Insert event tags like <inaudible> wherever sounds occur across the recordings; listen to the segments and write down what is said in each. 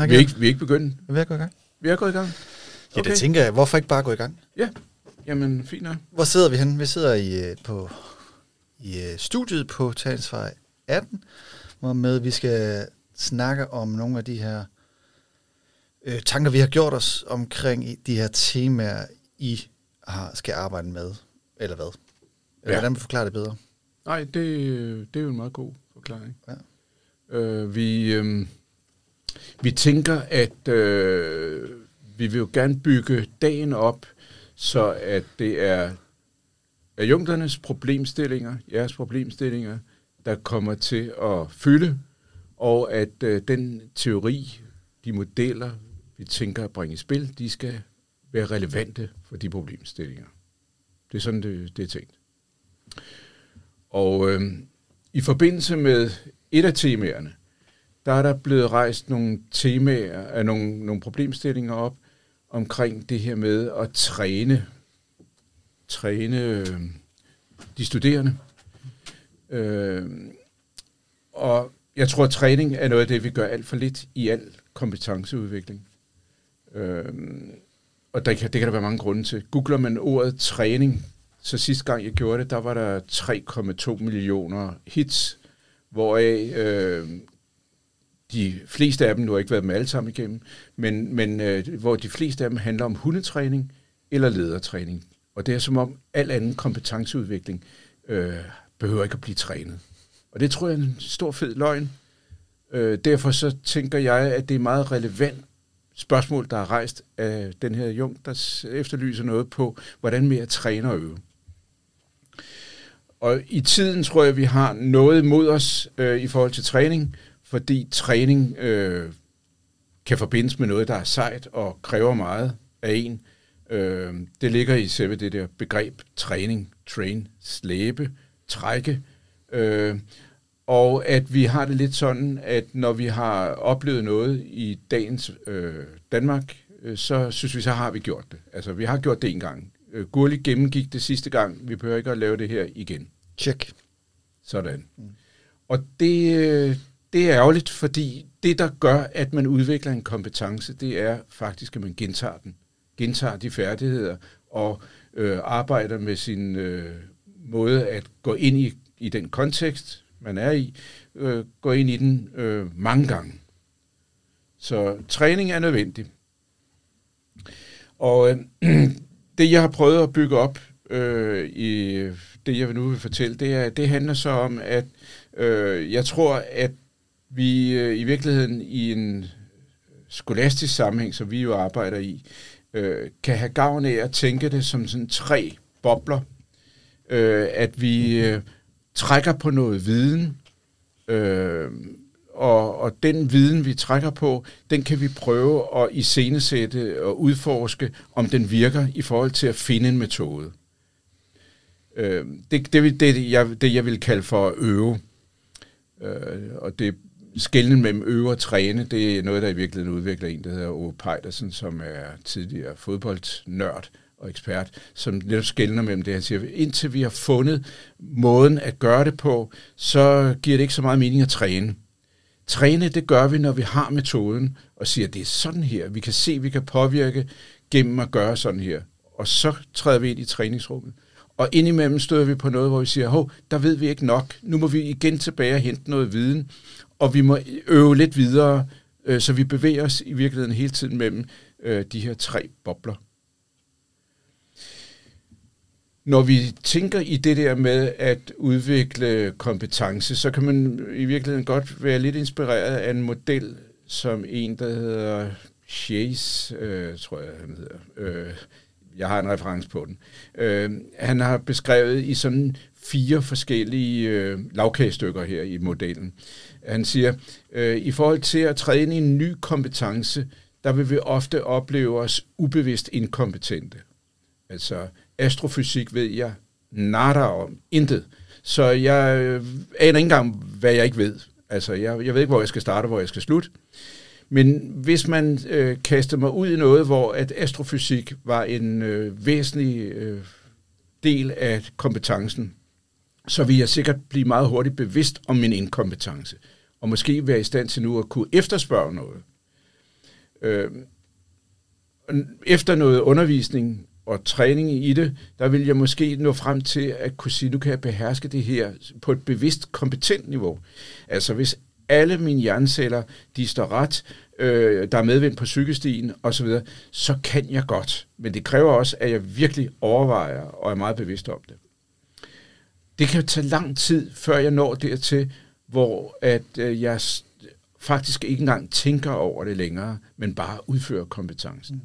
Hej, Vi er ikke, vi er ikke begyndt. Er vi at gå i gang? Vi er gået i gang. Ja, det tænker jeg. Hvorfor ikke bare gå i gang? Ja, jamen fint nok. Hvor sidder vi henne? Vi sidder i, øh, på, i øh, studiet på Talsvej 18, hvor med vi skal snakke om nogle af de her øh, tanker, vi har gjort os omkring i de her temaer, I har, skal arbejde med, eller hvad? Eller Ja. Hvordan vil du forklare det bedre? Nej, det, det er jo en meget god forklaring. Ja. Øh, vi, øh, vi tænker, at øh, vi vil jo gerne bygge dagen op, så at det er adjunkternes problemstillinger, jeres problemstillinger, der kommer til at fylde, og at øh, den teori, de modeller, vi tænker at bringe i spil, de skal være relevante for de problemstillinger. Det er sådan, det, det er tænkt. Og øh, i forbindelse med et af temaerne, der er der blevet rejst nogle temaer, af nogle, nogle problemstillinger op omkring det her med at træne, træne øh, de studerende. Øh, og jeg tror, at træning er noget af det, vi gør alt for lidt i al kompetenceudvikling. Øh, og der kan, det kan der være mange grunde til. Googler man ordet træning, så sidste gang jeg gjorde det, der var der 3,2 millioner hits, hvoraf øh, de fleste af dem, nu har jeg ikke været med alle sammen igennem, men, men øh, hvor de fleste af dem handler om hundetræning eller ledertræning. Og det er som om al anden kompetenceudvikling øh, behøver ikke at blive trænet. Og det tror jeg er en stor fed løgn. Øh, derfor så tænker jeg, at det er meget relevant spørgsmål, der er rejst af den her Jung, der efterlyser noget på, hvordan mere træner og øve. Og i tiden tror jeg, vi har noget mod os øh, i forhold til træning, fordi træning øh, kan forbindes med noget, der er sejt og kræver meget af en. Øh, det ligger i selve det der begreb træning, train, slæbe, trække. Øh, og at vi har det lidt sådan, at når vi har oplevet noget i dagens øh, Danmark, øh, så synes vi, så har vi gjort det. Altså, vi har gjort det en gang. Øh, Gurli gennemgik det sidste gang. Vi behøver ikke at lave det her igen. Check. Sådan. Mm. Og det, øh, det er ærgerligt, fordi det, der gør, at man udvikler en kompetence, det er faktisk, at man gentager den. Gentager de færdigheder og øh, arbejder med sin øh, måde at gå ind i, i den kontekst, man er i, øh, gå ind i den øh, mange gange. Så træning er nødvendig. Og øh, <clears throat> det, jeg har prøvet at bygge op øh, i det, jeg nu vil fortælle, det, er, det handler så om, at øh, jeg tror, at vi øh, i virkeligheden i en skolastisk sammenhæng, som vi jo arbejder i, øh, kan have gavn af at tænke det som sådan tre bobler. Øh, at vi øh, trækker på noget viden, øh, og, og den viden, vi trækker på, den kan vi prøve at iscenesætte og udforske, om den virker i forhold til at finde en metode. Øh, det, det, det, jeg, det, jeg vil kalde for at øve. Øh, og det skældning mellem øve og træne, det er noget, der i virkeligheden udvikler en, der hedder Ove Pejdersen, som er tidligere fodboldnørd og ekspert, som netop skældner mellem det, han siger, indtil vi har fundet måden at gøre det på, så giver det ikke så meget mening at træne. Træne, det gør vi, når vi har metoden, og siger, det er sådan her, vi kan se, vi kan påvirke gennem at gøre sådan her. Og så træder vi ind i træningsrummet. Og indimellem støder vi på noget, hvor vi siger, hov, der ved vi ikke nok. Nu må vi igen tilbage og hente noget viden, og vi må øve lidt videre, øh, så vi bevæger os i virkeligheden hele tiden mellem øh, de her tre bobler. Når vi tænker i det der med at udvikle kompetence, så kan man i virkeligheden godt være lidt inspireret af en model, som en, der hedder Chase, øh, tror jeg, han hedder. Øh, jeg har en reference på den. Øh, han har beskrevet i sådan fire forskellige øh, lavkagestykker her i modellen. Han siger, øh, i forhold til at træde ind i en ny kompetence, der vil vi ofte opleve os ubevidst inkompetente. Altså, astrofysik ved jeg nada om. Intet. Så jeg øh, aner ikke engang, hvad jeg ikke ved. Altså, jeg, jeg ved ikke, hvor jeg skal starte, hvor jeg skal slutte. Men hvis man øh, kaster mig ud i noget, hvor at astrofysik var en øh, væsentlig øh, del af kompetencen, så vil jeg sikkert blive meget hurtigt bevidst om min inkompetence. Og måske være i stand til nu at kunne efterspørge noget. Øh, efter noget undervisning og træning i det, der vil jeg måske nå frem til at kunne sige, nu kan jeg beherske det her på et bevidst, kompetent niveau. Altså hvis alle mine hjerneceller, de står ret, øh, der er medvind på cykelstien osv., så kan jeg godt. Men det kræver også, at jeg virkelig overvejer og er meget bevidst om det. Det kan tage lang tid, før jeg når dertil, hvor at øh, jeg faktisk ikke engang tænker over det længere, men bare udfører kompetencen.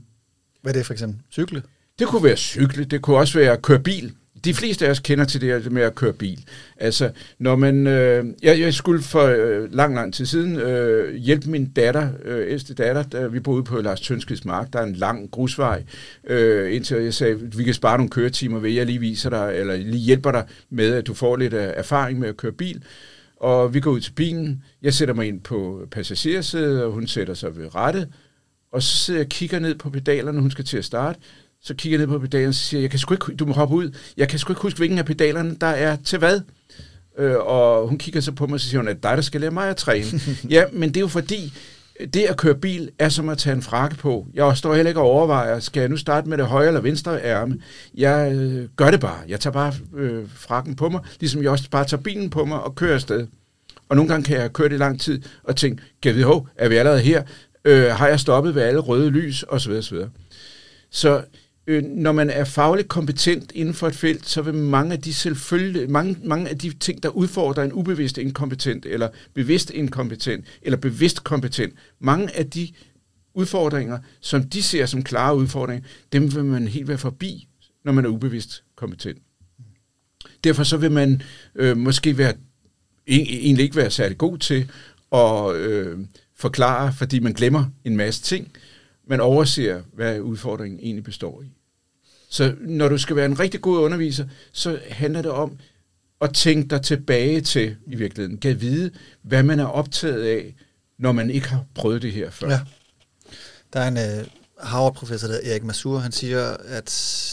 Hvad er det for eksempel? Cykle? Det kunne være cykle, det kunne også være at køre bil. De fleste af os kender til det med at køre bil. Altså, når man... Øh, jeg, jeg skulle for øh, lang, lang tid siden øh, hjælpe min datter, øh, ældste datter, da vi boede på Lars Tønskeds Mark. Der er en lang grusvej, øh, indtil jeg sagde, vi kan spare nogle køretimer ved, jeg lige viser dig, eller lige hjælper dig med, at du får lidt øh, erfaring med at køre bil. Og vi går ud til bilen. Jeg sætter mig ind på passagersædet, og hun sætter sig ved rettet. Og så sidder jeg og kigger ned på pedalerne, hun skal til at starte så kigger jeg ned på pedalen og siger, jeg kan sgu ikke, du må hoppe ud, jeg kan sgu ikke huske, hvilken af pedalerne, der er til hvad. Øh, og hun kigger så på mig, og så siger hun, at dig, der skal lære mig at træne. <laughs> ja, men det er jo fordi, det at køre bil er som at tage en frakke på. Jeg står heller ikke og overvejer, skal jeg nu starte med det højre eller venstre ærme? Jeg øh, gør det bare. Jeg tager bare øh, frakken på mig, ligesom jeg også bare tager bilen på mig og kører afsted. Og nogle gange kan jeg køre det i lang tid og tænke, kan vi hov, er vi allerede her? Øh, har jeg stoppet ved alle røde lys? Og så videre, så videre. Så øh, når man er fagligt kompetent inden for et felt, så vil mange af de selvfølgelig, mange, mange af de ting, der udfordrer en ubevidst inkompetent, eller bevidst inkompetent, eller bevidst kompetent, mange af de udfordringer, som de ser som klare udfordringer, dem vil man helt være forbi, når man er ubevidst kompetent. Derfor så vil man øh, måske være, egentlig ikke være særlig god til at øh, forklare, fordi man glemmer en masse ting, man overser, hvad udfordringen egentlig består i. Så når du skal være en rigtig god underviser, så handler det om at tænke dig tilbage til, i virkeligheden, kan vide, hvad man er optaget af, når man ikke har prøvet det her før. Ja. Der er en uh, Harvard-professor, der Erik Masur, han siger, at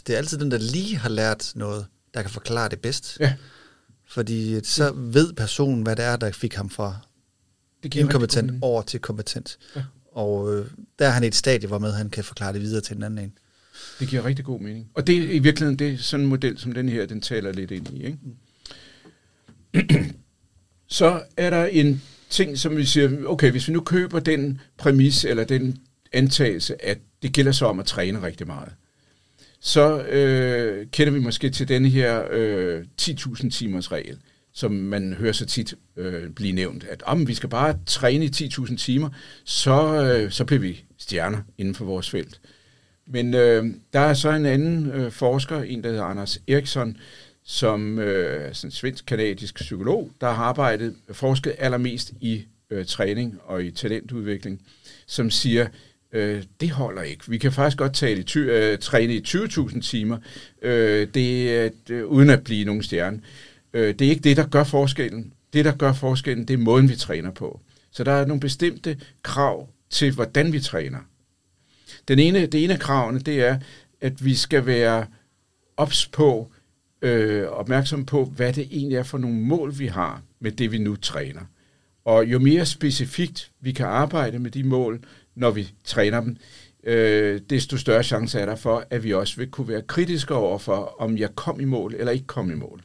det er altid den, der lige har lært noget, der kan forklare det bedst. Ja. Fordi så ved personen, hvad det er, der fik ham fra det inkompetent over til kompetent. Ja. Og øh, der er han et stadie, hvor med han kan forklare det videre til en anden en. Det giver rigtig god mening. Og det er i virkeligheden det er sådan en model, som den her, den taler lidt ind i. Ikke? <clears throat> Så er der en ting, som vi siger, okay, hvis vi nu køber den præmis, eller den antagelse, at det gælder så om at træne rigtig meget, så øh, kender vi måske til denne her øh, 10.000 timers regel som man hører så tit øh, blive nævnt, at om vi skal bare træne i 10.000 timer, så, øh, så bliver vi stjerner inden for vores felt. Men øh, der er så en anden øh, forsker, en der hedder Anders Eriksson, som øh, er en svensk-kanadisk psykolog, der har arbejdet, forsket allermest i øh, træning og i talentudvikling, som siger, øh, det holder ikke. Vi kan faktisk godt tale i ty- øh, træne i 20.000 timer, øh, det, øh, uden at blive nogen stjerne. Øh, det er ikke det, der gør forskellen. Det, der gør forskellen, det er måden, vi træner på. Så der er nogle bestemte krav til, hvordan vi træner. Den ene, det ene af kravene, det er, at vi skal være ops på, øh, opmærksom på, hvad det egentlig er for nogle mål, vi har med det, vi nu træner. Og jo mere specifikt vi kan arbejde med de mål, når vi træner dem, øh, desto større chance er der for, at vi også vil kunne være kritiske over for, om jeg kom i mål eller ikke kom i mål.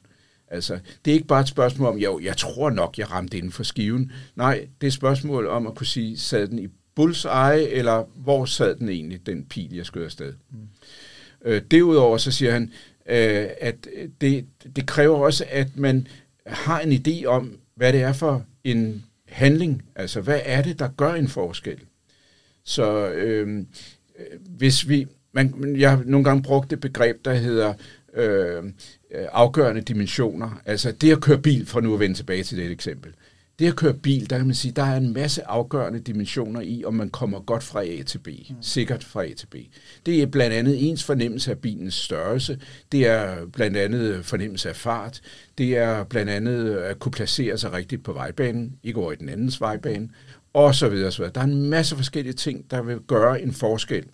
Altså, det er ikke bare et spørgsmål om, jo, jeg tror nok, jeg ramte inden for skiven. Nej, det er et spørgsmål om at kunne sige, sad den i bullseye, eller hvor sad den egentlig, den pil, jeg skød afsted. Mm. Øh, derudover så siger han, øh, at det, det kræver også, at man har en idé om, hvad det er for en handling. Altså, hvad er det, der gør en forskel? Så øh, hvis vi... Man, jeg har nogle gange brugt det begreb, der hedder øh, afgørende dimensioner. Altså det at køre bil, for nu at vende tilbage til det eksempel. Det at køre bil, der kan man sige, der er en masse afgørende dimensioner i, om man kommer godt fra A til B, mm. sikkert fra A til B. Det er blandt andet ens fornemmelse af bilens størrelse, det er blandt andet fornemmelse af fart, det er blandt andet at kunne placere sig rigtigt på vejbanen, ikke over i den andens vejbane, og så videre, så videre. Der er en masse forskellige ting, der vil gøre en forskel.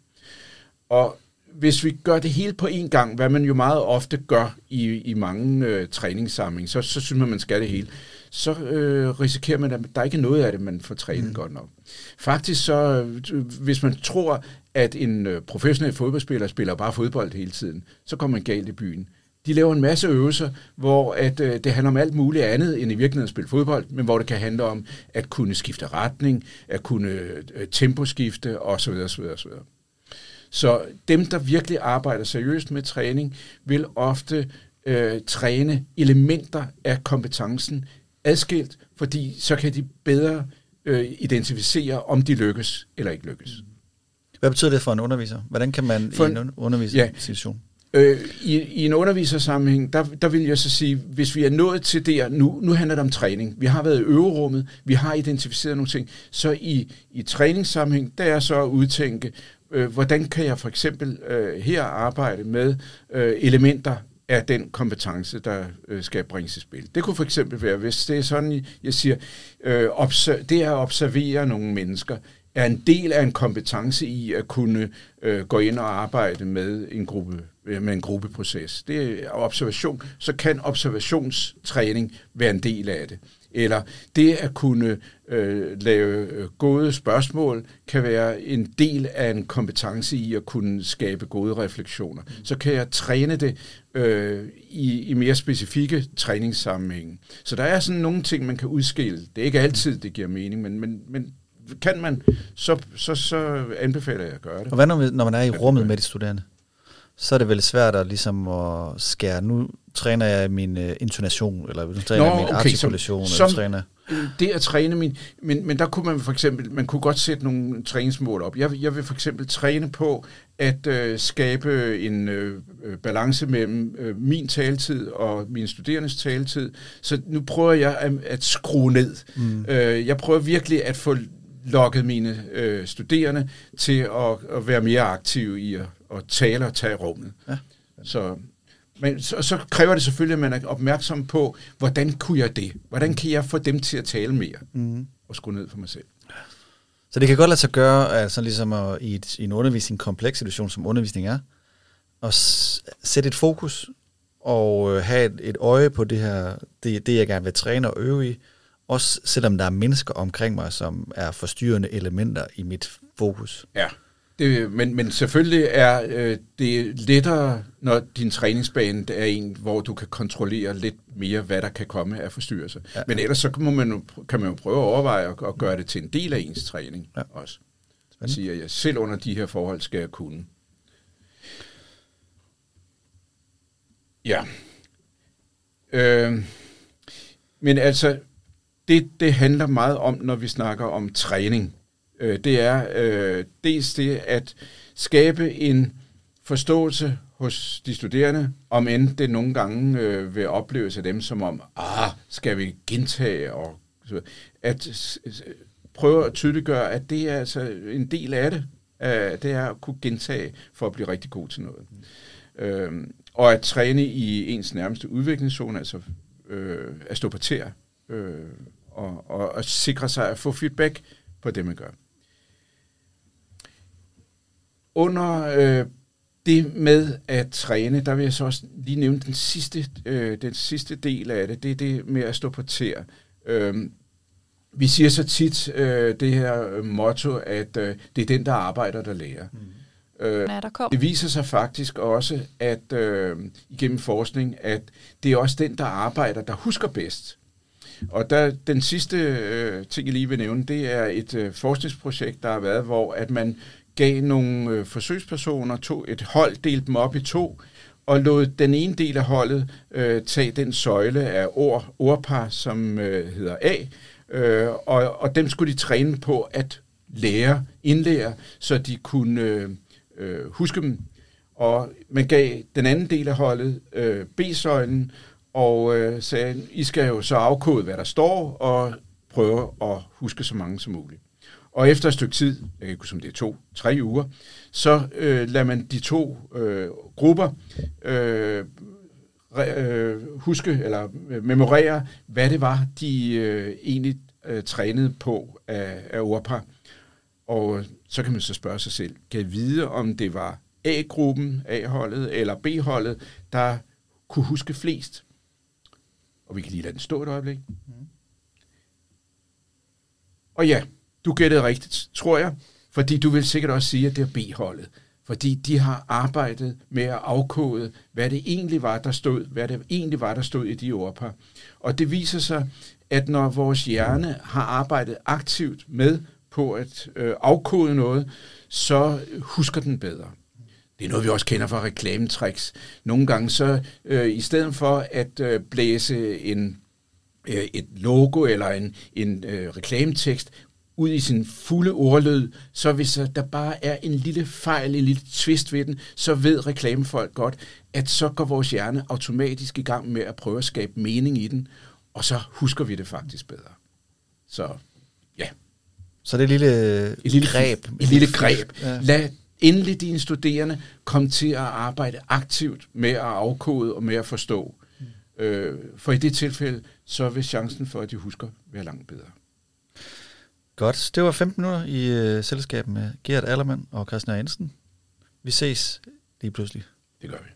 Og hvis vi gør det hele på én gang, hvad man jo meget ofte gør i, i mange øh, træningssamlinger, så, så synes man, man skal det hele, så øh, risikerer man, at der ikke er noget af det, man får trænet mm. godt nok. Faktisk så, øh, hvis man tror, at en øh, professionel fodboldspiller spiller bare fodbold hele tiden, så kommer man galt i byen. De laver en masse øvelser, hvor at, øh, det handler om alt muligt andet end i virkeligheden at spille fodbold, men hvor det kan handle om at kunne skifte retning, at kunne øh, temposkifte osv. osv., osv. Så dem, der virkelig arbejder seriøst med træning, vil ofte øh, træne elementer af kompetencen adskilt, fordi så kan de bedre øh, identificere, om de lykkes eller ikke lykkes. Hvad betyder det for en underviser? Hvordan kan man for i en undervisningssituation? Ja. Øh, i, I en undervisersammenhæng, der, der vil jeg så sige, hvis vi er nået til der, nu, nu handler det om træning. Vi har været i øverummet, vi har identificeret nogle ting. Så i, i træningssammenhæng, der er så at udtænke, øh, hvordan kan jeg for eksempel øh, her arbejde med øh, elementer af den kompetence, der øh, skal bringes i spil. Det kunne for eksempel være, hvis det er sådan, jeg siger, øh, obser- det at observere nogle mennesker, er en del af en kompetence i at kunne øh, gå ind og arbejde med en gruppe øh, med en gruppeproces. Det er observation, så kan observationstræning være en del af det. Eller det at kunne øh, lave øh, gode spørgsmål kan være en del af en kompetence i at kunne skabe gode refleksioner. Så kan jeg træne det øh, i, i mere specifikke træningssammenhænge. Så der er sådan nogle ting, man kan udskille. Det er ikke altid, det giver mening, men, men, men kan man, så, så, så anbefaler jeg at gøre det. Og hvad når, når man er i rummet med de studerende? Så er det vel svært at, ligesom at skære. Nu træner jeg min uh, intonation, eller nu træner jeg min okay, artikulation, som, eller træner det at træne min, men, men der kunne man for eksempel, man kunne godt sætte nogle træningsmål op. Jeg, jeg vil for eksempel træne på at øh, skabe en øh, øh, balance mellem øh, min taletid og min studerendes taletid. Så nu prøver jeg at, at skrue ned. Mm. Øh, jeg prøver virkelig at få lokket mine øh, studerende til at, at være mere aktive i at, at tale og tage rummet. Ja. Så men så, så kræver det selvfølgelig, at man er opmærksom på, hvordan kunne jeg det? Hvordan kan jeg få dem til at tale mere? Mm. Og skrue ned for mig selv. Så det kan godt lade sig gøre, altså ligesom at, i, et, i en undervisning, kompleks situation, som undervisning er, at sætte et fokus og øh, have et, et øje på det her, det, det jeg gerne vil træne og øve i, også selvom der er mennesker omkring mig, som er forstyrrende elementer i mit fokus. Ja. Det, men, men selvfølgelig er øh, det lettere, når din træningsbane er en, hvor du kan kontrollere lidt mere, hvad der kan komme af forstyrrelser. Ja. Men ellers så kan man, jo, kan man jo prøve at overveje at, at gøre det til en del af ens træning ja. også. Jeg siger jeg, selv under de her forhold skal jeg kunne. Ja. Øh, men altså, det, det handler meget om, når vi snakker om træning øh, det er øh, dels det at skabe en forståelse hos de studerende, om end det nogle gange øh, vil opleves af dem som om, ah, skal vi gentage, og så, at prøve at tydeliggøre, at det er altså en del af det, øh, det er at kunne gentage for at blive rigtig god til noget. Mm. Øh, og at træne i ens nærmeste udviklingszone, altså øh, at stå på tæer, øh, og, og, og sikre sig at få feedback på det, man gør under øh, det med at træne, der vil jeg så også lige nævne den sidste, øh, den sidste del af det, det er det med at stå på tæer. Øh, vi siger så tit øh, det her motto, at øh, det er den, der arbejder, der lærer. Mm. Øh, ja, der det viser sig faktisk også, at øh, igennem forskning, at det er også den, der arbejder, der husker bedst. Og der, den sidste øh, ting, jeg lige vil nævne, det er et øh, forskningsprojekt, der har været, hvor at man gav nogle øh, forsøgspersoner to, et hold, delte dem op i to, og lod den ene del af holdet øh, tage den søjle af ord, ordpar, som øh, hedder A, øh, og, og dem skulle de træne på at lære, indlære, så de kunne øh, øh, huske dem. Og man gav den anden del af holdet øh, B-søjlen, og øh, sagde, I skal jo så afkode, hvad der står, og prøve at huske så mange som muligt. Og efter et stykke tid, jeg kan ikke som det er to, tre uger, så øh, lader man de to øh, grupper øh, øh, huske eller memorere, hvad det var, de øh, egentlig øh, trænede på af, af ordpar. Og øh, så kan man så spørge sig selv, kan jeg vide, om det var A-gruppen, A-holdet eller B-holdet, der kunne huske flest? Og vi kan lige lade den stå et øjeblik. Mm. Og ja, du gættede rigtigt, tror jeg, fordi du vil sikkert også sige, at det er B-holdet. Fordi de har arbejdet med at afkode, hvad det egentlig var, der stod, hvad det egentlig var, der stod i de ordpar. Og det viser sig, at når vores hjerne har arbejdet aktivt med på at øh, afkode noget, så husker den bedre. Det er noget, vi også kender fra reklametricks. Nogle gange så, øh, i stedet for at øh, blæse en, øh, et logo eller en, en øh, reklametekst ud i sin fulde ordlød, så hvis der bare er en lille fejl, en lille twist ved den, så ved reklamefolk godt, at så går vores hjerne automatisk i gang med at prøve at skabe mening i den, og så husker vi det faktisk bedre. Så ja. Så det er et lille, et lille greb. Et lille greb. Ja. Lad endelig dine studerende komme til at arbejde aktivt med at afkode og med at forstå. Mm. Øh, for i det tilfælde, så vil chancen for, at de husker, være langt bedre. Godt. Det var 15 minutter i øh, selskab med Gert Allermann og Christian Jensen. Vi ses lige pludselig. Det gør vi.